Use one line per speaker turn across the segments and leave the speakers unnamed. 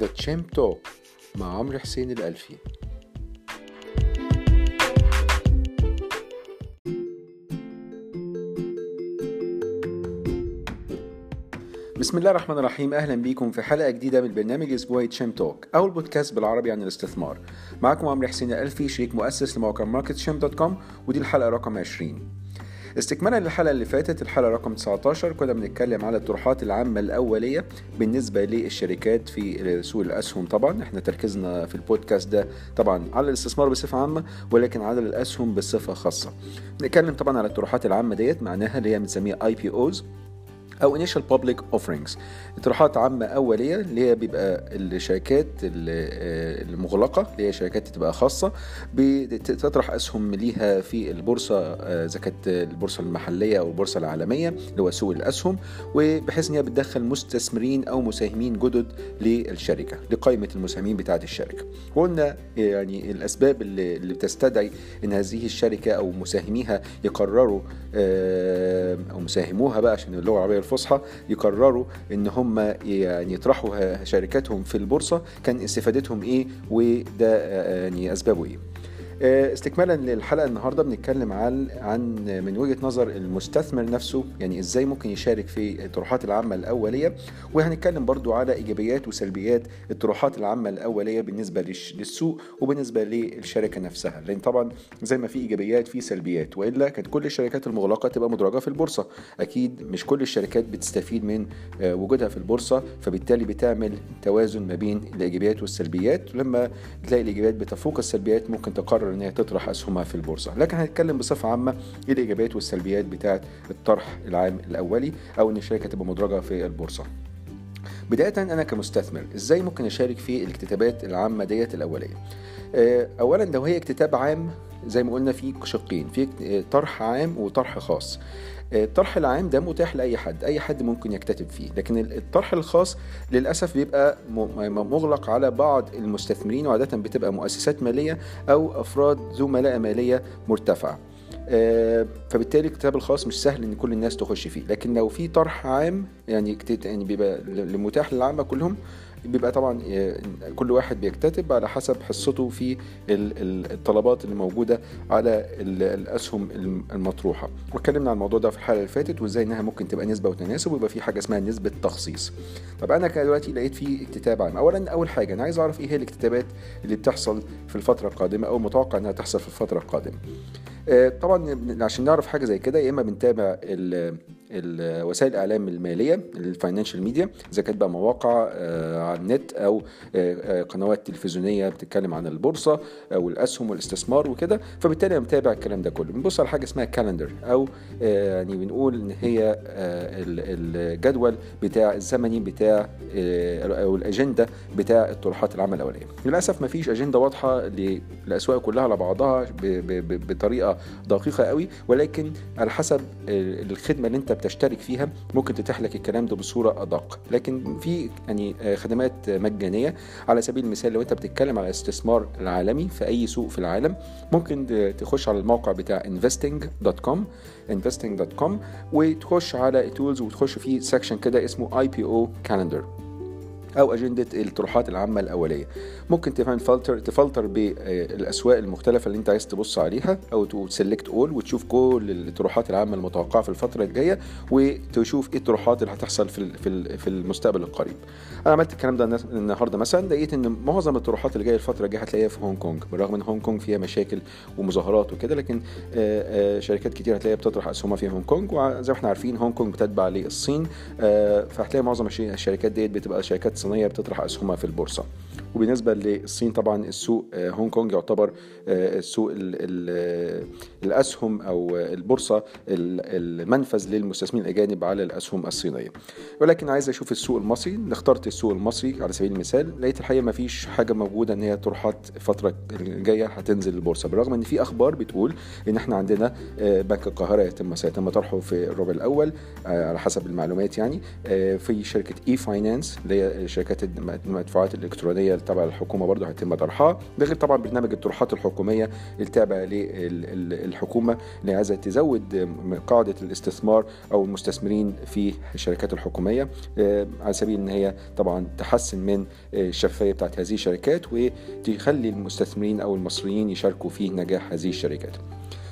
The Champ Talk مع عمرو حسين الألفي. بسم الله الرحمن الرحيم. أهلا بيكم في حلقة جديدة من برنامج أسبوعي Champ Talk أو البودكاست بالعربي عن الاستثمار. معكم عمرو حسين الألفي شريك مؤسس لموقع Market Champ dot com ودي الحلقة رقم 20 استكمالا للحلقة اللي فاتت الحلقة رقم 19 كنا بنتكلم على الطروحات العامة الأولية بالنسبة للشركات في سوق الأسهم. طبعا إحنا تركيزنا في البودكاست ده طبعا على الاستثمار بصفة عامة ولكن على الأسهم بصفة خاصة. نتكلم طبعا على الطروحات العامة ديت معناها اللي هي بنسميها اي بي اوز أو initial public offerings. اطروحات عامة أولية اللي هي بيبقى الشركات المغلقة اللي هي شركات تبقى خاصة بتطرح أسهم ليها في البورصة إذا كانت البورصة المحلية أو البورصة العالمية اللي هو سوق الأسهم وبحيث ان هي بتدخل مستثمرين أو مساهمين جدد للشركة لقائمة المساهمين بتاعة الشركة. وقلنا يعني الأسباب اللي, بتستدعي إن هذه الشركة أو مساهميها يقرروا أو مساهموها بقى عشان اللغة العربية الفصحى يقرروا إن هم يعني يطرحوا شركاتهم في البورصة كان استفادتهم إيه؟ وده يعني أسبابه إيه؟ استكمالا للحلقة النهارده بنتكلم عن عن من وجهة نظر المستثمر نفسه يعني إزاي ممكن يشارك في الطروحات العامة الأولية وهنتكلم برضو على إيجابيات وسلبيات الطروحات العامة الأولية بالنسبة للسوق وبالنسبة للشركة نفسها. لأن طبعا زي ما في إيجابيات في سلبيات وإلا كانت كل الشركات المغلقة تبقى مدرجة في البورصة. أكيد مش كل الشركات بتستفيد من وجودها في البورصة فبالتالي بتعمل توازن ما بين الإيجابيات والسلبيات. ولما تلاقي الإيجابيات بتفوق السلبيات ممكن تقرر إن هي تطرح أسهمها في البورصة. لكن هنتكلم بصفة عامة إيه الإيجابيات والسلبيات بتاعة الطرح العام الأولي أو إن الشركة تبقى مدرجة في البورصة؟ بداية أنا كمستثمر إزاي ممكن أشارك في الاكتتابات العامة ديت الأولية؟ أولا لو هي اكتتاب عام زي ما قلنا في شقين في طرح عام وطرح خاص. الطرح العام ده متاح لأي حد أي حد ممكن يكتتب فيه لكن الطرح الخاص للأسف بيبقى مغلق على بعض المستثمرين وعادة بتبقى مؤسسات مالية أو أفراد ذو ملاءة مالية مرتفعة. فبالتالي الكتاب الخاص مش سهل إن كل الناس تخش فيه لكن لو في طرح عام يعني يعني بيبقى المتاح للعامة كلهم بيبقى طبعا كل واحد بيكتتب على حسب حصته في الطلبات اللي موجودة على الأسهم المطروحة. واتكلمنا عن الموضوع ده في الحلقة اللي فاتت وإزاي إنها ممكن تبقى نسبة وتناسب ويبقى في حاجة اسمها نسبة تخصيص. طب أنا دلوقتي لقيت في اكتتاب عام. اولا أول حاجة أنا عايز أعرف إيه هي الاكتتابات اللي بتحصل في الفترة القادمة أو متوقع إنها تحصل في الفترة القادمة. طبعا عشان نعرف حاجة زي كده يا إما بنتابع وسائل الإعلام المالية ال financial media إذا كانت بقى مواقع على النت أو قنوات تلفزيونية بتتكلم عن البورصة أو الاسهم والاستثمار وكده. فبالتالي أنا متابع الكلام ده كله. بنبص على حاجة اسمها calendar أو يعني بنقول إن هي الجدول بتاع الزمني بتاع أو الأجندة بتاع الطروحات العامه الاوليه للأسف ما فيش أجندة واضحة للاسواق كلها على بعضها بطريقة دقيقة قوي. ولكن على حسب الخدمة اللي أنت بتشترك فيها ممكن تتيح لك الكلام ده بصورة أدق. لكن في يعني خدمات مجانية على سبيل المثال لو أنت بتتكلم على الاستثمار العالمي في أي سوق في العالم ممكن تخش على الموقع بتاع investing.com investing.com وتخش على tools وتخش في section كده اسمه IPO calendar أو أجندة الطروحات العامة الأولية. ممكن تعمل فلتر تفلتر بالأسواق المختلفة اللي أنت عايز تبص عليها أو ت select all وتشوف كل الطروحات العامة المتوقعة في الفترة الجاية وتشوف إيه الطروحات اللي هتحصل في في في المستقبل القريب. أنا عملت الكلام ده النهارده مثلا لقيت إن معظم الطروحات اللي جاية الفترة الجاية هتلاقيها في هونج كونج بالرغم إن هونج كونج فيها مشاكل ومظاهرات وكده لكن شركات كتير هتلاقيها بتطرح أسهمها في هونج كونج وزي ما إحنا عارفين هونج كونج بتتبع للصين فهتلاقي معظم الشركات ديت بتبقى شركات صينيه بتطرح أسهمها في البورصة. وبالنسبة للصين طبعا السوق هونج كونج يعتبر السوق الأسهم أو البورصة المنفذ للمستثمرين الأجانب على الأسهم الصينية. ولكن عايز أشوف السوق المصري. اخترت السوق المصري على سبيل المثال لقيت الحقيقة ما فيش حاجة موجودة إن هي طروحات الفترة الجاية هتنزل البورصة. بالرغم إن في أخبار بتقول إن إحنا عندنا بنك القاهرة يتم سيتم طرحه في الربع الأول على حسب المعلومات يعني في شركة اي فاينانس اللي هي شركات المدفوعات الإلكترونية تبع الحكومة برضه هيتم طرحها ده غير طبعا برنامج الطروحات الحكومية التابع للحكومه اللي عايزة تزود قاعدة الاستثمار أو المستثمرين في الشركات الحكومية على سبيل إن هي طبعا تحسن من الشفافية بتاعت هذه الشركات وتخلي المستثمرين أو المصريين يشاركوا في نجاح هذه الشركات.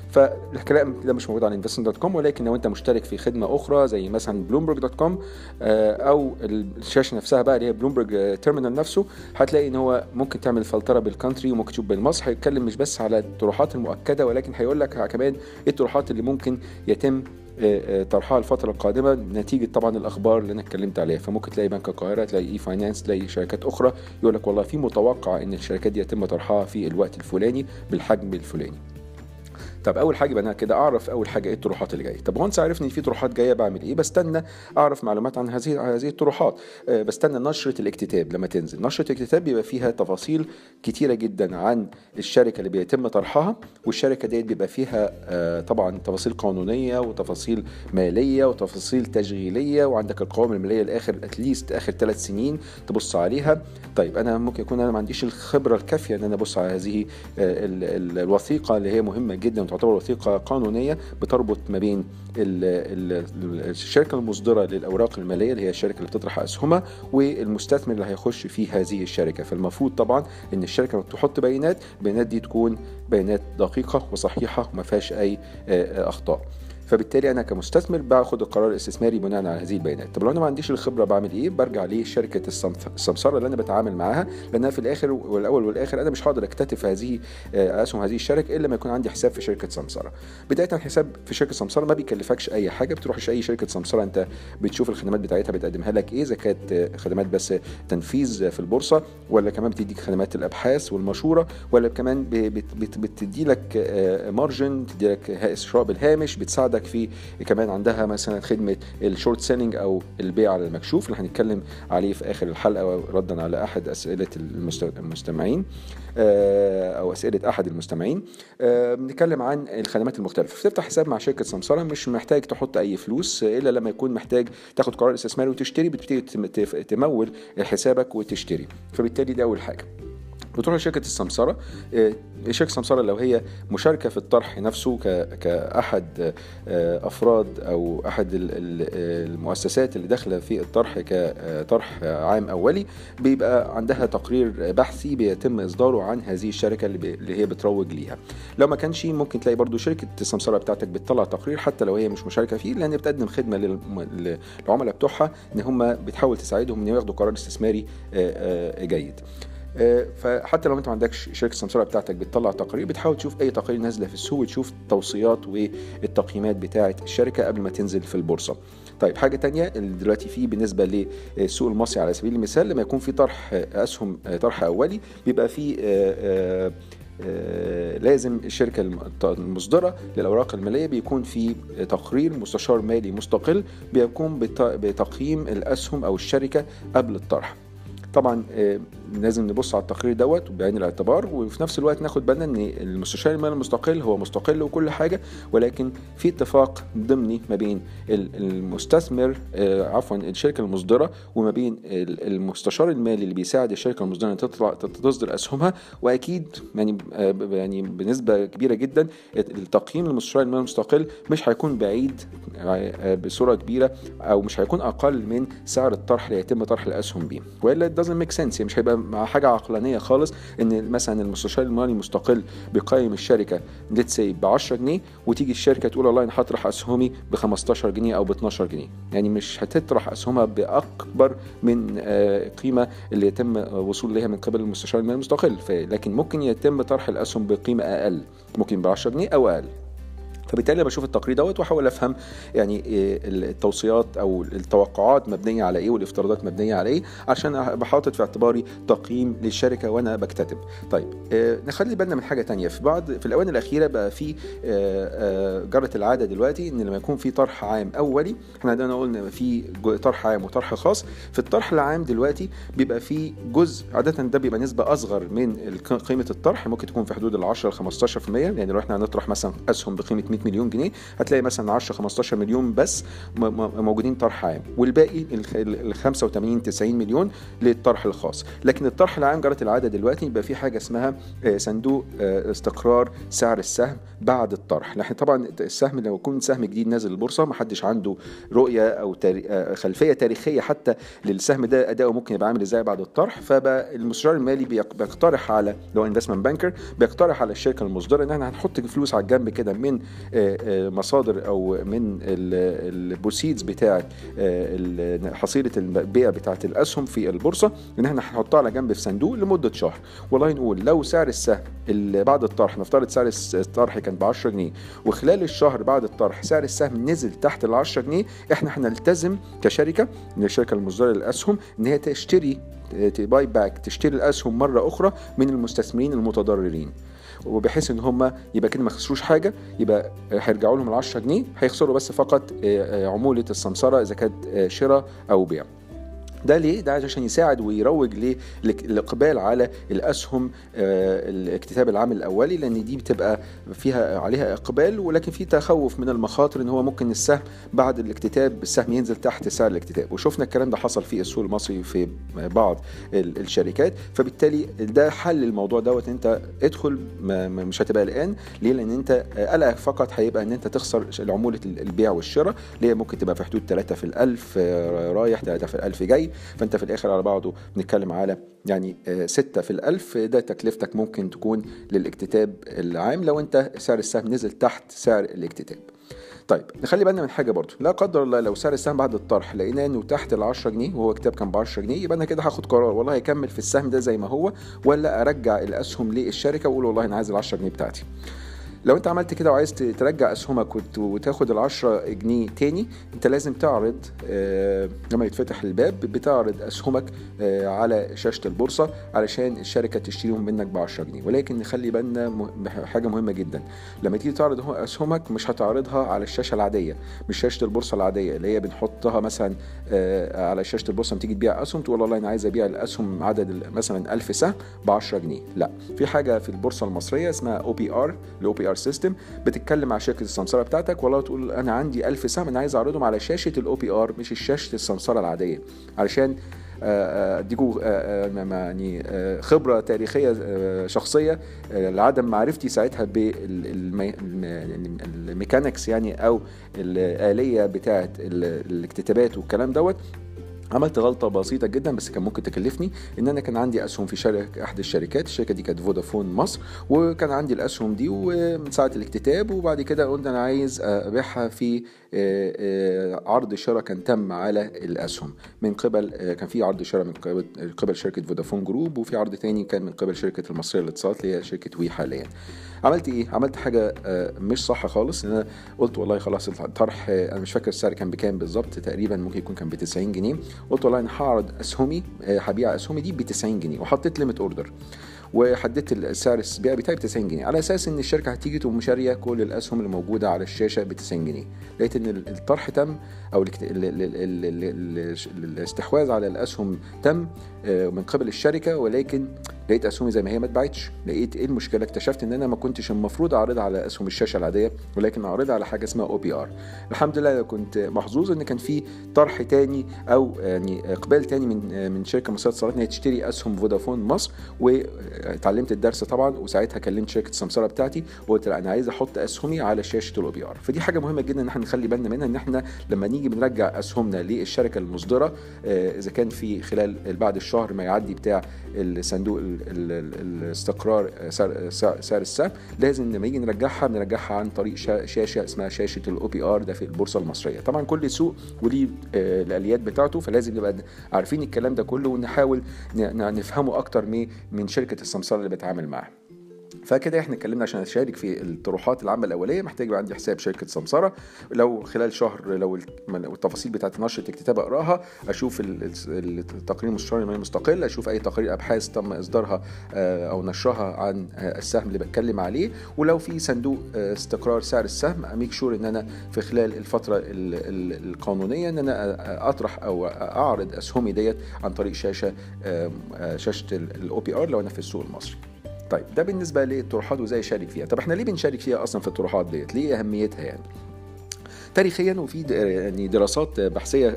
فالكلام ده مش موجود على Investing dot com ولكن لو انت مشترك في خدمة أخرى زي مثلا Bloomberg dot com أو الشاشة نفسها بقى اللي هي Bloomberg terminal نفسه هتلاقي إن هو ممكن تعمل فلترة بال country وممكن تشوف بالمصر هيتكلم مش بس على الطروحات المؤكدة ولكن هيقول لك كمان إيه الطروحات اللي ممكن يتم طرحها الفترة القادمة نتيجة طبعا الأخبار اللي أنا اتكلمت عليها. فممكن تلاقي بنك القاهرة تلاقي e-finance تلاقي شركات أخرى يقول لك والله في متوقع إن الشركات دي يتم طرحها في الوقت الفلاني بالحجم الفلاني. طب أول حاجة أنا كده أعرف أول حاجة إيه الطروحات اللي جاية. طب وانس عرفني في طروحات جاية بعمل إيه؟ بستنى أعرف معلومات عن هذه هذه الطروحات. أه بستنى نشرة الاكتتاب لما تنزل. نشرة الاكتتاب بيبقى فيها تفاصيل كتيرة جدا عن الشركة اللي بيتم طرحها والشركة ديت بيبقى فيها أه طبعا تفاصيل قانونية وتفاصيل مالية وتفاصيل تشغيلية وعندك القوائم المالية لآخر اتليست آخر ثلاث سنين تبص عليها. طيب أنا ممكن يكون أنا ما عنديش الخبرة الكافية إن أنا أبص على هذه الوثيقة اللي هي مهمة جدا تعتبر وثيقة قانونية بتربط ما بين الشركة المصدرة للأوراق المالية اللي هي الشركة اللي بتطرح أسهمها والمستثمر اللي هيخش في هذه الشركة. فالمفروض طبعا إن الشركة تحط بيانات البيانات دي تكون بيانات دقيقة وصحيحة وما فيهاش أي أخطاء. فبالتالي أنا كمستثمر باخد القرار الاستثماري بناء على هذه البيانات. طب لو أنا ما عنديش الخبرة بعمل إيه؟ برجع لشركة السمسرة اللي أنا بتعامل معاها لانها في الآخر والأول والآخر أنا مش هقدر أكتتف هذه اسهم هذه الشركة إلا لما يكون عندي حساب في شركة سمسرة. بداية حساب في شركة سمسرة ما بيكلفكش أي حاجة بتروح اي شركة سمسرة أنت بتشوف الخدمات بتاعتها بتقدمها لك إيه إذا كانت خدمات بس تنفيذ في البورصة ولا كمان بتديك خدمات الأبحاث والمشورة ولا كمان بتدي لك margin بتدي لك شراء بالهامش بتساعدك في كمان عندها مثلا خدمة ال short selling أو البيع على المكشوف اللي هنتكلم عليه في آخر الحلقة ردا على أحد أسئلة المستمعين أو أسئلة أحد المستمعين. بنتكلم عن الخدمات المختلفة. فتفتح حساب مع شركة سمسرة مش محتاج تحط أي فلوس إلا لما يكون محتاج تاخد قرار استثماري وتشتري بتبتدي تمول حسابك وتشتري. فبالتالي دي أول حاجة. بتروح لشركة السمسرة. شركة السمسرة لو هي مشاركة في الطرح نفسه كأحد أفراد أو أحد المؤسسات اللي داخلة في الطرح كطرح عام أولي بيبقى عندها تقرير بحثي بيتم إصداره عن هذه الشركة اللي هي بتروج ليها. لو ما كانش ممكن تلاقي برضو شركة السمسرة بتاعتك بتطلع تقرير حتى لو هي مش مشاركة فيه لأن بتقدم خدمة للعملاء بتوعها إن هم بتحاول تساعدهم إن ياخدوا قرار استثماري جيد. فحتى لو انت ما عندكش شركة السمسره بتاعتك بتطلع تقارير بتحاول تشوف أي تقارير نازلة في السوق وتشوف التوصيات والتقييمات بتاعه الشركة قبل ما تنزل في البورصة. طيب حاجة تانية اللي دلوقتي في بالنسبة للسوق المصري على سبيل المثال لما يكون في طرح أسهم طرح أولي بيبقى في لازم الشركة المصدرة للأوراق المالية بيكون في تقرير مستشار مالي مستقل بيقوم بتقييم الأسهم أو الشركة قبل الطرح. طبعا لازم نبص على التقرير دوت بعين الاعتبار وفي نفس الوقت ناخد بالنا إن المستشار المالي المستقل هو مستقل وكل حاجة ولكن في اتفاق ضمني ما بين المستثمر عفوا الشركة المصدرة وما بين المستشار المالي اللي بيساعد الشركة المصدرة إن تطلع تصدر أسهمها وأكيد يعني يعني بنسبة كبيرة جدا التقييم المستشار المالي المستقل مش هيكون بعيد بصورة كبيرة أو مش هيكون أقل من سعر الطرح اللي يتم طرح الأسهم بيه. والا it doesn't make sense يعني مش هيبقى مع حاجة عقلانية خالص إن مثلا المستشار المالي المستقل بيقيم الشركة let's say ب 10 جنيه وتيجي الشركة تقول والله أنا هطرح أسهمي ب 15 جنيه أو ب 12 جنيه. يعني مش هتطرح أسهمها بأكبر من القيمه اللي يتم وصول ليها من قبل المستشار المالي المستقل. لكن ممكن يتم طرح الأسهم بقيمة أقل ممكن ب 10 جنيه أو أقل. فبالتالي بشوف التقرير دوت وأحاول أفهم يعني التوصيات أو التوقعات مبنية على إيه والافتراضات مبنية على إيه عشان ابقى حاطط في اعتباري تقييم للشركة وأنا بكتتب. طيب نخلي بالنا من حاجة تانية. في بعض في الاوان الأخيرة بقى في جرت العادة دلوقتي إن لما يكون في طرح عام أولي إحنا عندنا قلنا في طرح عام وطرح خاص. في الطرح العام دلوقتي بيبقى في جزء عادة ده بيبقى نسبة أصغر من قيمة الطرح ممكن تكون في حدود ال 10 ل 15% يعني لو إحنا هنطرح مثلا أسهم بقيمة 100 100 مليون جنيه هتلاقي مثلا 10 15 مليون بس موجودين طرح عام والباقي ال 85 90 مليون للطرح الخاص. لكن الطرح العام جرت العادة دلوقتي يبقى في حاجة اسمها صندوق استقرار سعر السهم بعد الطرح. لكن طبعا السهم لو يكون سهم جديد نازل البورصة ما حدش عنده رؤية أو خلفية تاريخية حتى للسهم ده أداؤه ممكن يبقى عامل إزاي بعد الطرح. فبقى المستشار المالي بيقترح على أو ال investment banker بيقترح على الشركة المصدرة إن إحنا هنحط فلوس على الجنب كده من مصادر أو من ال proceeds بتاعه حصيلة البيع بتاعه الأسهم في البورصة إن إحنا هنحطها على جنب في صندوق لمدة شهر. والله نقول لو سعر السهم بعد الطرح نفترض سعر الطرح كان ب 10 جنيه وخلال الشهر بعد الطرح سعر السهم نزل تحت ال 10 جنيه إحنا هنلتزم كشركة من الشركة المصدرة للأسهم إن هي تشتري buy back تشتري الأسهم مرة أخرى من المستثمرين المتضررين. وبحيث إن هم يبقى كده ما خسروش حاجة يبقى هيرجعوا لهم ال 10 جنيه هيخسروا بس فقط عمولة السمسرة إذا كانت شراء أو بيع. ده ليه؟ ده عشان يساعد ويروج للاقبال على الأسهم الاكتتاب العام الأولي لأن دي بتبقى فيها عليها إقبال ولكن في تخوف من المخاطر إن هو ممكن السهم بعد الاكتتاب السهم ينزل تحت سعر الاكتتاب. وشفنا الكلام ده حصل في السوق المصري في بعض الشركات. فبالتالي ده حل الموضوع دوت أنت ادخل مش هتبقى قلقان. ليه؟ لأن أنت قلقك فقط هيبقى إن أنت تخسر عمولة البيع والشراء. اللي هي ممكن تبقى في حدود 3 في الألف رايح 3 في الألف جاي. فانت في الآخر على بعضه بنتكلم على يعني ستة في الألف. ده تكلفتك ممكن تكون للاكتتاب العام لو انت سعر السهم نزل تحت سعر الاكتتاب. طيب نخلي بالنا من حاجة برضو. لا قدر الله لو سعر السهم بعد الطرح لقينا إنه تحت ال 10 جنيه وهو كتاب كان ب 10 جنيه يبقى أنا كده هاخد قرار. والله هيكمل في السهم ده زي ما هو ولا أرجع الأسهم للشركة وأقول والله أنا عايز ال 10 جنيه بتاعتي. لو انت عملت كده وعايز ترجع أسهمك وتاخد ال 10 جنيه تاني انت لازم تعرض آه لما يتفتح الباب بتعرض أسهمك آه على شاشة البورصة علشان الشركة تشتريهم منك ب 10 جنيه. ولكن نخلي بالنا حاجة مهمة جدا. لما تيجي تعرض أسهمك مش هتعرضها على الشاشة العادية مش شاشة البورصة العادية اللي هي بنحطها مثلا آه على شاشة البورصة لما تيجي تبيع أسهم تقول والله أنا عايز أبيع الأسهم عدد مثلا 1000 سهم ب 10 جنيه. لا في حاجة في البورصة المصرية اسمها OPR ال OPR system بتتكلم مع شركه السمسرة بتاعتك والله تقول أنا عندي 1000 سهم أنا عايز أعرضهم على شاشة ال OPR مش شاشه السمسرة العادية. علشان أديكوا يعني خبرة تاريخية شخصية لعدم معرفتي ساعتها بال mechanics يعني أو الآلية بتاعه الاكتتابات والكلام دوت. عملت غلطة بسيطة جدا بس كان ممكن تكلفني إن أنا كان عندي أسهم في شركة أحد الشركات. الشركة دي كانت فودافون مصر وكان عندي الأسهم دي ومن ساعة الاكتتاب وبعد كده قلت أنا عايز أبيعها في عرض شراء كان تم على الأسهم. من قبل كان في عرض شراء من قبل شركة فودافون جروب وفي عرض تاني كان من قبل شركة المصرية للاتصالات اللي هي شركة وي حاليا. عملت إيه؟ عملت حاجة مش صح خالص إن أنا قلت والله خلاص الطرح أنا مش فاكر السعر كان بكام بالظبط تقريبا ممكن يكون كان ب 90 جنيه. قلت والله أنا هعرض أسهمي هبيع أسهمي دي ب 90 جنيه وحطيت limit order وحددت السعر البيع بتاعي ب 90 جنيه. على أساس إن الشركة هتيجي تقوم شارية كل الأسهم اللي موجوده على الشاشة ب 90 جنيه. لقيت إن الطرح تم أو الاستحواذ على الأسهم تم من قبل الشركة. ولكن لقيت أسهمي زي ما هي ما اتباعتش. لقيت إيه المشكلة؟ اكتشفت إن أنا ما كنتش المفروض أعرضها على أسهم الشاشة العادية ولكن أعرضها على حاجة اسمها OPR الحمد لله كنت محظوظ إن كان في طرح تاني أو يعني إقبال تاني من من شركة مصرية اتصالات إن هي تشتري أسهم فودافون مصر واتعلمت الدرس طبعا وساعتها كلمت شركة السمسره بتاعتي وقلت لا أنا عايز أحط أسهمي على شاشة ال OPR. فدي حاجة مهمة جدا إن إحنا نخلي بالنا منها إن إحنا لما نيجي بنرجع أسهمنا للشركة المصدرة إذا كان في خلال بعد الشهر ما يعدي بتاع الصندوق الاستقرار سعر, سعر السهم لازم لما يجي نرجعها بنرجعها عن طريق شاشة اسمها شاشة ال OPR ده في البورصة المصرية. طبعا كل سوق وليه الأليات بتاعته فلازم نبقى عارفين الكلام ده كله ونحاول نفهمه أكتر من شركة السمسره اللي بتعامل معاها فكده إحنا اتكلمنا عشان اشارك في الطروحات العامة الأولية. محتاج يبقى عندي حساب شركة سمسرة. لو خلال شهر لو التفاصيل بتاعت نشرة الاكتتاب أقراها أشوف التقرير المستشار المالي المستقل أشوف أي تقارير أبحاث تم إصدارها أو نشرها عن السهم اللي بتكلم عليه. ولو في صندوق استقرار سعر السهم أ make sure إن أنا في خلال الفترة القانونية إن أنا أطرح أو أعرض أسهمي ديت عن طريق شاشة شاشة ال OPR لو أنا في السوق المصري. طيب ده بالنسبة للطروحات وإزاي اشارك فيها. طب إحنا ليه بنشارك فيها أصلا في الطروحات ديت؟ ليه أهميتها يعني؟ تاريخيا وفي يعني دراسات بحثية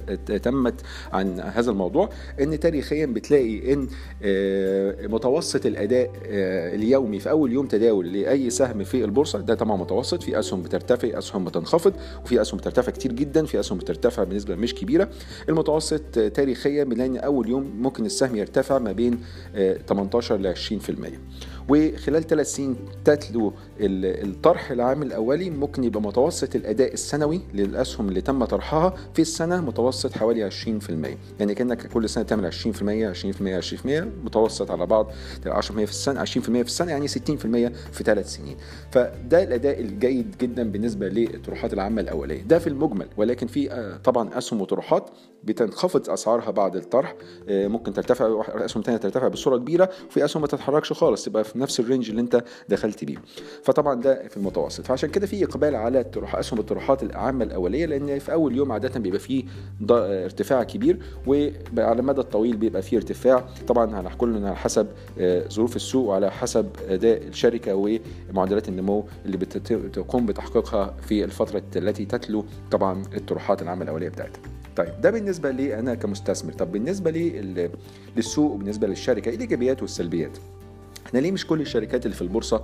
تمت عن هذا الموضوع إن تاريخيا بتلاقي إن آه، متوسط الأداء آه، اليومي في أول يوم تداول لأي سهم في البورصة ده طبعا متوسط في أسهم بترتفع أسهم بتنخفض وفي أسهم بترتفع كتير جدا في أسهم بترتفع بنسبة مش كبيرة. المتوسط تاريخيا بنلاقي إن أول يوم ممكن السهم يرتفع ما بين 18 ل 20% وخلال ثلاث سنين تتلو الطرح العام الأولي ممكن يبقى متوسط الأداء السنوي للأسهم اللي تم طرحها في السنة متوسط حوالي 20% يعني كأنك كل سنة تعمل 20% 20% 20% متوسط على بعض 10% في السنة 20% في السنة يعني 60% في ثلاث سنين. فده الأداء الجيد جدا بالنسبة للطروحات العامة الأولية. ده في المجمل ولكن في آه، طبعا أسهم وطروحات بتنخفض أسعارها بعد الطرح. آه، ممكن ترتفع أسهم ثانية ترتفع بصورة كبيرة وفي أسهم ما تتحركش خالص تبقى في نفس الرينج اللي انت دخلت بيه. فطبعا ده في المتوسط. فعشان كده في إقبال على أسهم الطروحات العامة الأولية لأن في أول يوم عادة بيبقى فيه ارتفاع كبير وعلى المدى الطويل بيبقى فيه ارتفاع. طبعا هنحكي على حسب آه، ظروف السوق وعلى حسب أداء الشركة ومعدلات النمو اللي بتقوم بتحقيقها في الفترة التي تتلو طبعا الطروحات العامة الأولية بتاعتها. طيب ده بالنسبة لي أنا كمستثمر. طب بالنسبة لي للسوق وبالنسبة للشركة إيه الإيجابيات والسلبيات. إحنا ليه مش كل الشركات اللي في البورصة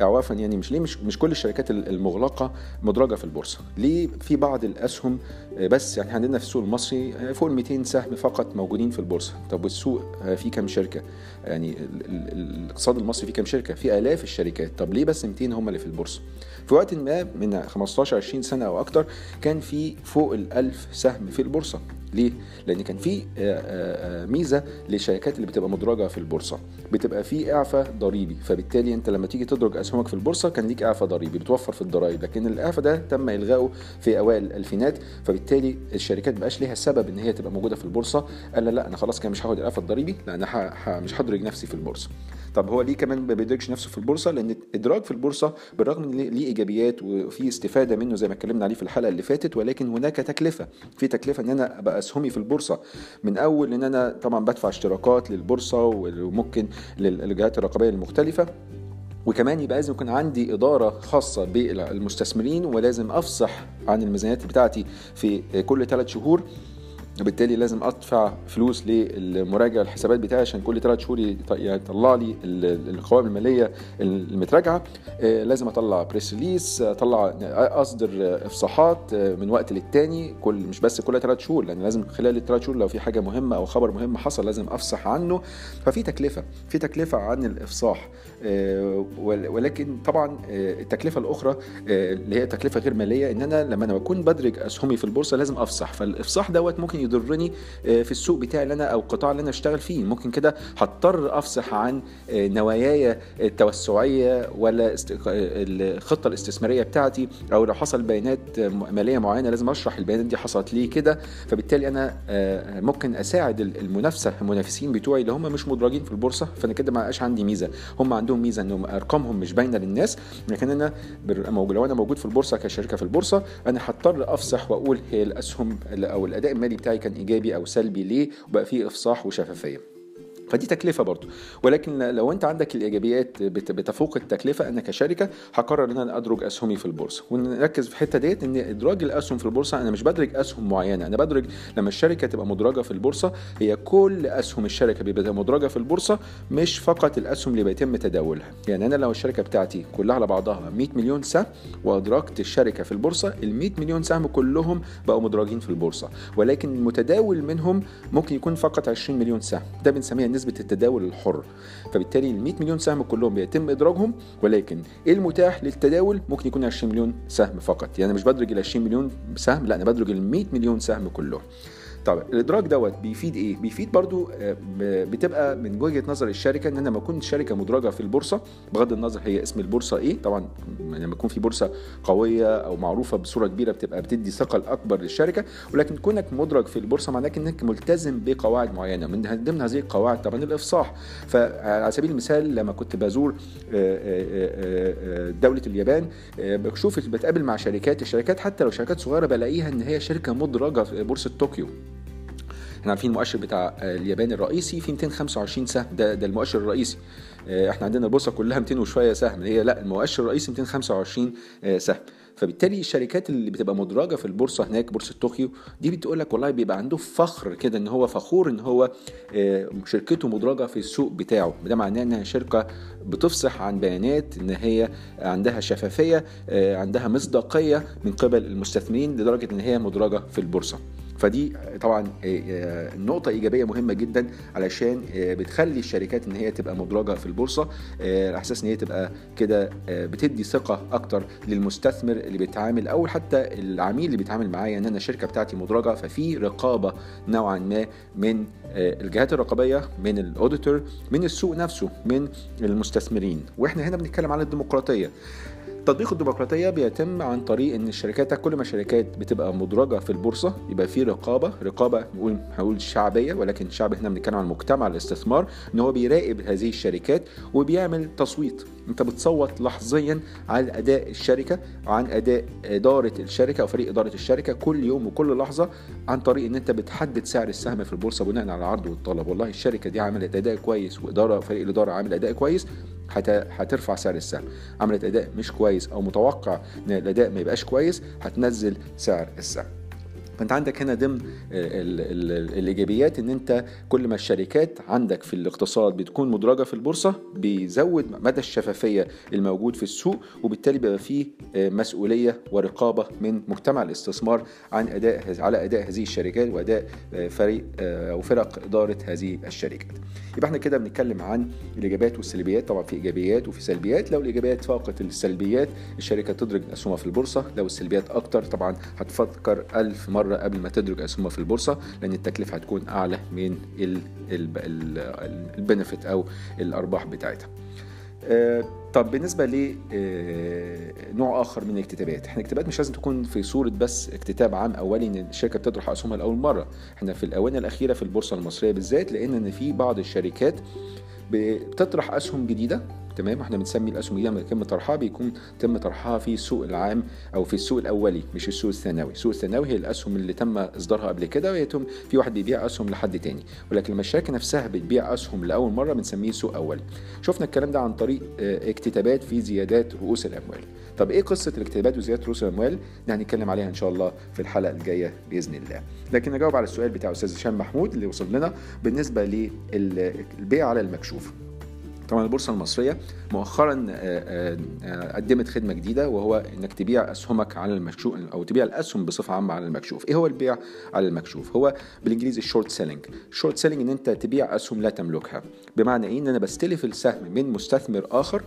اعوافا يعني مش ليه مش مش كل الشركات المغلقة مدرجة في البورصة؟ ليه في بعض الأسهم آه، بس يعني عندنا في السوق المصري آه، فوق ال 200 سهم فقط موجودين في البورصة. طب والسوق آه، فيه كام شركة؟ يعني الاقتصاد المصري فيه كام شركة؟ في آلاف الشركات. طب ليه بس 200 هم اللي في البورصة؟ في وقت ما من 15 20 سنة أو أكتر كان في فوق ال 1000 سهم في البورصة. ليه؟ لأن كان في ميزة للشركات اللي بتبقى مدرجة في البورصة. بتبقى في إعفاء ضريبي. فبالتالي أنت لما تيجي تدرج أسهمك في البورصة كان ليك إعفاء ضريبي بتوفر في الضرائب. لكن الإعفاء ده تم إلغائه في أوائل الألفينات. فبالتالي الشركات بقاش ليها سبب إن هي تبقى موجودة في البورصة. قال لأ أنا خلاص كده مش هاخد الإعفاء الضريبي. لأ أنا مش هدرج نفسي في البورصة. طب هو ليه كمان ما بيدركش نفسه في البورصة؟ لأن الادراج في البورصة بالرغم إن ليه إيجابيات وفي استفادة منه زي ما اتكلمنا عليه في الحلقة اللي فاتت ولكن هناك تكلفة. في تكلفة إن أنا أبقى أسهمي في البورصة. من أول إن أنا طبعا بدفع اشتراكات للبورصة وممكن للجهات الرقابيه المختلفة وكمان يبقى لازم يكون عندي إدارة خاصة بالمستثمرين ولازم أفصح عن الميزانيات بتاعتي في كل ثلاث شهور. وبالتالي لازم أدفع فلوس للمراجع الحسابات بتاعي عشان كل ثلاث شهور يطلع لي القوائم المالية المتراجعة. آه، لازم أطلع بريس ريليس أطلع أصدر إفصاحات آه، من وقت للتاني كل مش بس كل ثلاث شهور لأن لازم خلال الثلاث شهور لو في حاجة مهمة أو خبر مهم حصل لازم أفصح عنه. ففي تكلفة في تكلفة عن الإفصاح. ولكن طبعا التكلفة الأخرى اللي هي تكلفة غير مالية إن أنا لما أنا بكون بدرج أسهمي في البورصة لازم افصح فالافصاح دوت ممكن يضرني آه، في السوق بتاعي اللي أنا أو القطاع اللي أنا أشتغل فيه. ممكن كده هضطر افصح عن آه، نواياي التوسعية ولا الخطة الاستثمارية بتاعتي أو لو حصل بيانات مالية معينة لازم أشرح البيانات دي حصلت ليه كده. فبالتالي أنا آه، ممكن أساعد المنافسة المنافسين بتوعي اللي هم مش مدرجين في البورصة. فأنا كده ما عندي ميزة. هم عندهم ميزة انهم أرقامهم مش باينة للناس لكن أنا لو أنا موجود في البورصة كشركة في البورصة أنا هضطر افصح وأقول هي الأسهم أو الأداء المالي بتاعي كان إيجابي أو سلبي ليه وبقى فيه إفصاح وشفافية. فدي تكلفة برضو. ولكن لو انت عندك الإيجابيات بتفوق التكلفة أنا كشركة هقرر إن أنا أدرج اسهمي في البورصة. ونركز في الحتة ديت إن إدراج الأسهم في البورصة أنا مش بدرج أسهم معينة. أنا بدرج لما الشركة تبقى مدرجة في البورصة هي كل أسهم الشركة بيبقى مدرجة في البورصة مش فقط الأسهم اللي بيتم تداولها. يعني أنا لو الشركة بتاعتي كلها على بعضها 100 مليون سهم وادركت الشركة في البورصة ال 100 مليون سهم كلهم بقوا مدرجين في البورصة. ولكن المتداول منهم ممكن يكون فقط 20 مليون سهم. ده بنسميها نسبة التداول الحر. فبالتالي ال 100 مليون سهم كلهم بيتم إدراجهم ولكن إيه المتاح للتداول؟ ممكن يكون 20 مليون سهم فقط. يعني مش بدرج ال 20 مليون سهم لا أنا بدرج ال 100 مليون سهم كلهم. طب الادراج دوت بيفيد إيه؟ بيفيد برضو آه، بتبقى من وجهة نظر الشركة إن أنا لما أكون شركة مدرجة في البورصة بغض النظر هي اسم البورصة إيه طبعا لما يكون في بورصة قوية أو معروفة بصورة كبيرة بتبقى بتدي ثقل اكبر للشركة ولكن كونك مدرج في البورصة معناه إنك ملتزم بقواعد معينة من ضمن هذه القواعد طبعا الإفصاح. فعلى سبيل المثال لما كنت بزور آه، آه، دولة اليابان بشوف بتقابل مع شركات الشركات حتى لو شركات صغيرة بلاقيها إن هي شركة مدرجة في بورصة طوكيو. إحنا عارفين المؤشر بتاع اليابان الرئيسي في 225 سهم. ده ده المؤشر الرئيسي. إحنا عندنا البورصة كلها 200 وشوية سهم. هي لا المؤشر الرئيسي 225 سهم. فبالتالي الشركات اللي بتبقى مدرجة في البورصة هناك بورصة طوكيو دي بتقول لك والله بيبقى عنده فخر كده إن هو فخور إن هو شركته مدرجة في السوق بتاعه. ده معناه إنها شركة بتفصح عن بيانات إن هي عندها شفافية عندها مصداقية من قبل المستثمرين لدرجة إن هي مدرجة في البورصة. فدي طبعا نقطة إيجابية مهمة جدا علشان بتخلي الشركات إن هي تبقى مدرجة في البورصة على أساس إن هي تبقى كده بتدي ثقة أكتر للمستثمر اللي بيتعامل أو حتى العميل اللي بيتعامل معايا إن أنا الشركة بتاعتي مدرجة. ففي رقابة نوعا ما من الجهات الرقابية من الأوديتور من السوق نفسه من المستثمرين. وإحنا هنا بنتكلم عن الديمقراطية. تطبيق الديمقراطية بيتم عن طريق إن الشركات كل ما الشركات بتبقى مدرجة في البورصة يبقى في رقابة رقابة نقول هقول شعبية ولكن الشعب هنا بنتكلم عن مجتمع الاستثمار إن هو بيراقب هذه الشركات وبيعمل تصويت. أنت بتصوت لحظيا على أداء الشركة عن أداء إدارة الشركة أو فريق إدارة الشركة كل يوم وكل لحظة عن طريق إن أنت بتحدد سعر السهم في البورصة بناء على العرض والطلب. والله الشركة دي عملت أداء كويس وإدارة فريق الإدارة عامل أداء كويس هترفع سعر السهم. عملت أداء مش كويس أو متوقع إن الأداء ما يبقاش كويس هتنزل سعر السهم. فانت عندك هنا ضمن ال الإيجابيات إن أنت كل ما الشركات عندك في الاقتصاد بتكون مدرجة في البورصة بيزود مدى الشفافية الموجود في السوق وبالتالي بيبقى فيه مسؤولية ورقابة من مجتمع الاستثمار عن أداء على أداء هذه الشركات وأداء فريق أو فرق إدارة هذه الشركات. يبقى إحنا كده بنتكلم عن الإيجابيات والسلبيات طبعا في إيجابيات وفي سلبيات لو الإيجابيات فاقت السلبيات الشركة تدرج اسهمها في البورصة لو السلبيات أكتر طبعا هتفكر ألف مرة قبل ما تدرج أسهمها في البورصة لأن التكلفة هتكون أعلى من البنفيت أو الأرباح بتاعتها. طب بالنسبة لنوع آخر من الاكتتابات، إحنا الاكتتابات مش لازم تكون في صورة بس اكتتاب عام أولي إن الشركة بتطرح أسهمها لأول مرة، إحنا في الآونة الأخيرة في البورصة المصرية بالذات لقينا إن في بعض الشركات بتطرح أسهم جديدة تمام؟ إحنا بنسمي الاسهم دي لما يتم طرحها؟ بيكون تم طرحها في السوق العام أو في السوق الأولي مش السوق الثانوي. السوق الثانوي هي الأسهم اللي تم إصدارها قبل كده ويتم في واحد بيبيع أسهم لحد تاني. ولكن لما الشركة نفسها بتبيع أسهم لأول مرة بنسميه سوق أولي. شفنا الكلام ده عن طريق اكتتابات في زيادات رؤوس الأموال. طب إيه قصة الاكتتابات وزيادة رؤوس الأموال؟ ده هنتكلم عليها إن شاء الله في الحلقة الجاية بإذن الله. لكن نجاوب على السؤال بتاع أستاذ هشام محمود اللي وصل لنا بالنسبة للبيع على المكشوف. طبعا البورصة المصرية مؤخرا قدمت خدمة جديدة وهو إنك تبيع أسهمك على المكشوف أو تبيع الأسهم بصفة عامة على المكشوف. إيه هو البيع على المكشوف؟ هو بالإنجليزي ال short selling ال short selling إن أنت تبيع أسهم لا تملكها. بمعنى إيه؟ إن أنا بستلف السهم من مستثمر آخر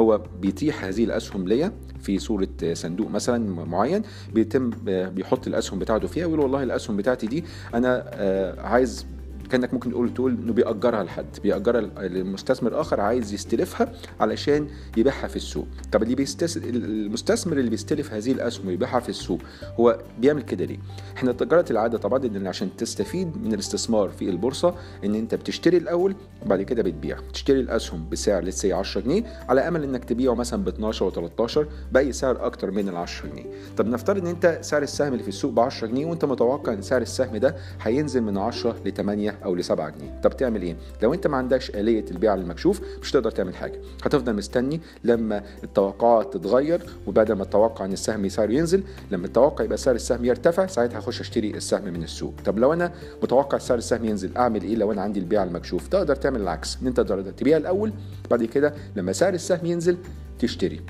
هو بيتيح هذه الأسهم ليا في صورة صندوق مثلا معين بيتم بيحط الأسهم بتاعته فيها ويقول والله الأسهم بتاعتي دي أنا عايز كأنك ممكن تقول تقول إنه بيأجرها لحد بيأجرها لمستثمر آخر عايز يستلفها علشان يبيعها في السوق. طب اللي بيستس... المستثمر اللي بيستلف هذه الأسهم ويبيعها في السوق هو بيعمل كده ليه؟ إحنا جرت العادة طبعا إن عشان تستفيد من الاستثمار في البورصة إن أنت بتشتري الأول وبعد كده بتبيع. تشتري الأسهم بسعر لسه 10 جنيه على أمل إنك تبيعه مثلا ب 12 و 13 بأي سعر أكتر من ال 10 جنيه. طب نفترض إن أنت سعر السهم اللي في السوق ب 10 جنيه وأنت متوقع إن سعر السهم ده هينزل من 10 ل 8 أو ل 7 جنيه. طب تعمل إيه؟ لو أنت ما عندكش آلية البيع المكشوف مش هتقدر تعمل حاجة. هتفضل مستني لما التوقعات تتغير وبعد ما التوقع إن السهم سعره ينزل لما التوقع يبقى سعر السهم يرتفع ساعتها هخش أشتري السهم من السوق. طب لو أنا متوقع سعر السهم ينزل أعمل إيه لو أنا عندي البيع المكشوف؟ تقدر تعمل العكس. إن أنت تقدر تبيع الأول بعد كده لما سعر السهم ينزل تشتري.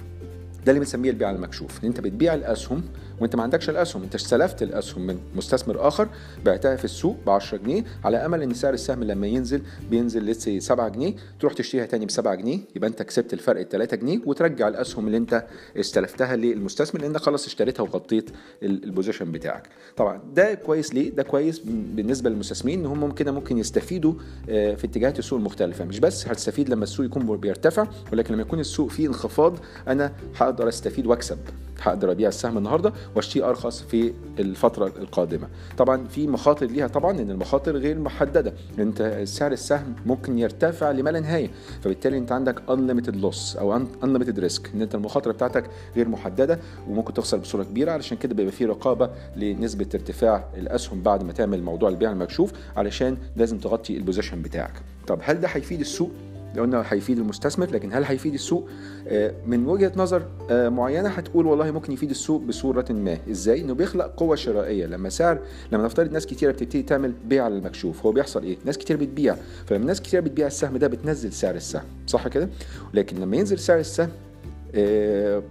ده اللي بنسميه البيع المكشوف. إن أنت بتبيع الأسهم وانت ما عندكش الأسهم انت استلفت الأسهم من مستثمر آخر بعتها في السوق ب 10 جنيه على أمل إن سعر السهم لما ينزل بينزل لسه 7 جنيه تروح تشتريها تاني ب 7 جنيه يبقى انت كسبت الفرق ال 3 جنيه وترجع الأسهم اللي انت استلفتها للمستثمر لأن خلاص اشتريتها وغطيت البوزيشن بتاعك. طبعا ده كويس ليه؟ ده كويس بالنسبة للمستثمرين إن هم كده ممكن يستفيدوا في اتجاهات السوق المختلفة. مش بس هتستفيد لما السوق يكون بيرتفع ولكن لما يكون السوق فيه انخفاض أنا هقدر أستفيد وأكسب. هقدر أبيع السهم النهارده واشتري أرخص في الفترة القادمة. طبعا في مخاطر ليها طبعا إن المخاطر غير محددة. أنت سعر السهم ممكن يرتفع لما لا نهايه فبالتالي أنت عندك unlimited loss أو unlimited risk إن أنت المخاطرة بتاعتك غير محددة وممكن تخسر بصورة كبيرة. علشان كده بيبقى في رقابة لنسبة ارتفاع الأسهم بعد ما تعمل موضوع البيع المكشوف علشان لازم تغطي البوزيشن بتاعك. طب هل ده هيفيد السوق؟ قلنا هيفيد المستثمر لكن هل هيفيد السوق؟ آه، من وجهة نظر آه، معينة هتقول والله ممكن يفيد السوق بصورة ما. إزاي؟ إنه بيخلق قوة شرائية. لما سعر لما نفترض ناس كتيرة بتبتدي تعمل بيع على المكشوف هو بيحصل إيه؟ ناس كتير بتبيع. فلما ناس كتير بتبيع السهم ده بتنزل سعر السهم. صح كده؟ لكن لما ينزل سعر السهم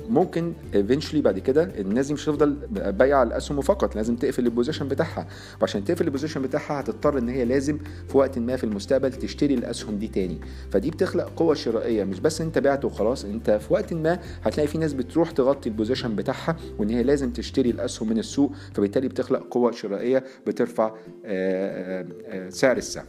ممكن eventually بعد كده الناس دي مش هتفضل بايعة الأسهم فقط لازم تقفل ال position بتاعها. وعشان تقفل ال position بتاعها هتضطر إن هي لازم في وقت ما في المستقبل تشتري الأسهم دي تاني. فدي بتخلق قوة شرائية مش بس إنت بعت وخلاص إنت في وقت ما هتلاقي في ناس بتروح تغطي ال position بتاعها وإن هي لازم تشتري الأسهم من السوق فبالتالي بتخلق قوة شرائية بترفع آه، آه، آه، سعر السهم.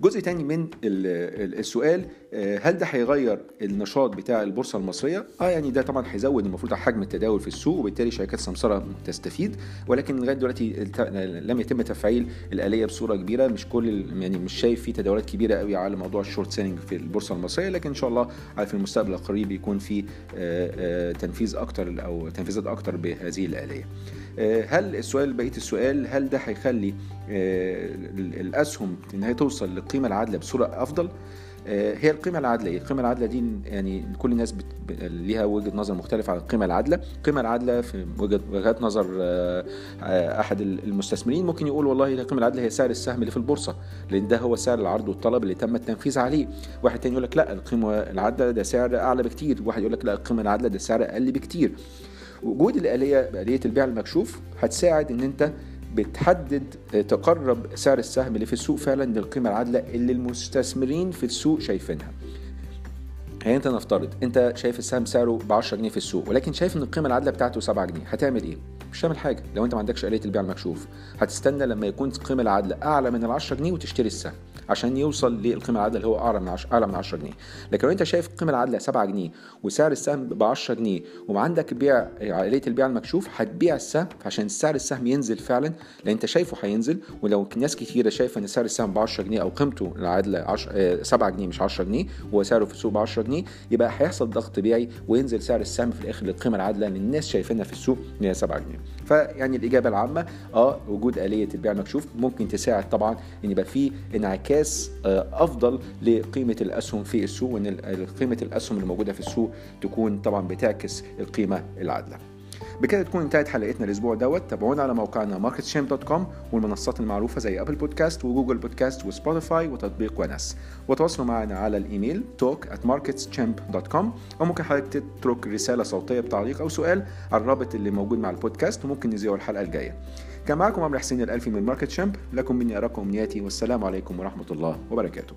جزء تاني من السؤال آه، هل ده هيغير النشاط بتاع البورصة المصرية؟ آه يعني ده طبعا هيزود المفروض حجم التداول في السوق وبالتالي شركات السمسره تستفيد ولكن لغاية دلوقتي لم يتم تفعيل الآلية بصورة كبيرة مش كل يعني مش شايف في تداولات كبيرة قوي على موضوع ال short selling في البورصة المصرية لكن إن شاء الله في المستقبل القريب يكون في آه، آه، تنفيذ أكتر أو تنفيذات أكتر بهذه الآلية. هل السؤال بقية السؤال هل ده هيخلي الأسهم إن هي توصل للقيمه العادله بصورة أفضل؟ آه، هي القيمة العادلة إيه؟ القيمة العادلة دي يعني كل الناس بت... ليها وجهة نظر مختلفة عن القيمة العادلة. القيمة العادلة في وجهة وجهات نظر آه، آه، أحد المستثمرين ممكن يقول والله القيمة العادلة هي سعر السهم اللي في البورصة لأن ده هو سعر العرض والطلب اللي تم التنفيذ عليه. واحد تاني يقول لك لا القيمة العادلة ده سعر أعلى بكتير. واحد يقول لك لا القيمة العادلة ده سعر أقل بكتير. وجود الآلية آلية البيع المكشوف هتساعد إن أنت بتحدد آه، تقرب سعر السهم اللي في السوق فعلا للقيمة العادلة اللي المستثمرين في السوق شايفينها. يعني أنت نفترض أنت شايف السهم سعره ب 10 جنيه في السوق ولكن شايف إن القيمة العادلة بتاعته 7 جنيه هتعمل إيه؟ مش هتعمل حاجة. لو أنت ما عندكش آلية البيع المكشوف هتستنى لما يكون القيمه العادلة أعلى من ال 10 جنيه وتشتري السهم. عشان يوصل للقيمة العادلة اللي هو اعلى من 10 اعلى من 10 جنيه. لكن لو أنت شايف القيمه العادلة 7 جنيه وسعر السهم ب 10 جنيه وعندك بيع آلية البيع المكشوف هتبيع السهم عشان سعر السهم ينزل فعلا لأن أنت شايفه هينزل. ولو ناس كتيرة شايفة إن سعر السهم ب 10 جنيه أو قيمته العادلة 10 7 جنيه مش 10 جنيه وهو سعره في السوق ب 10 جنيه يبقى هيحصل ضغط بيعي وينزل سعر السهم في الآخر للقيمة العادلة اللي الناس شايفينها في السوق إن هي 7 جنيه. فيعني الإجابة العامة آه وجود آلية البيع المكشوف ممكن تساعد طبعا إن يبقى في انعكاس آه أفضل لقيمة الأسهم في السوق وإن قيمة الأسهم الموجوده في السوق تكون طبعا بتعكس القيمة العادلة. بكده تكون انتهت حلقتنا الأسبوع دوت. تابعونا على موقعنا marketschamp.com والمنصات المعروفة زي Apple Podcasts و Google Podcasts و Spotify وتطبيق ونس. وتواصلوا معنا على الإيميل talk at marketschamp.com أو ممكن حضرتك تترك رسالة صوتية بتعليق أو سؤال على الرابط اللي موجود مع البودكاست وممكن نذيعه الحلقة الجاية. كان معكم عمرو حسين الألفي من ماركت شامب لكم مني أراكم أمنياتي والسلام عليكم ورحمة الله وبركاته.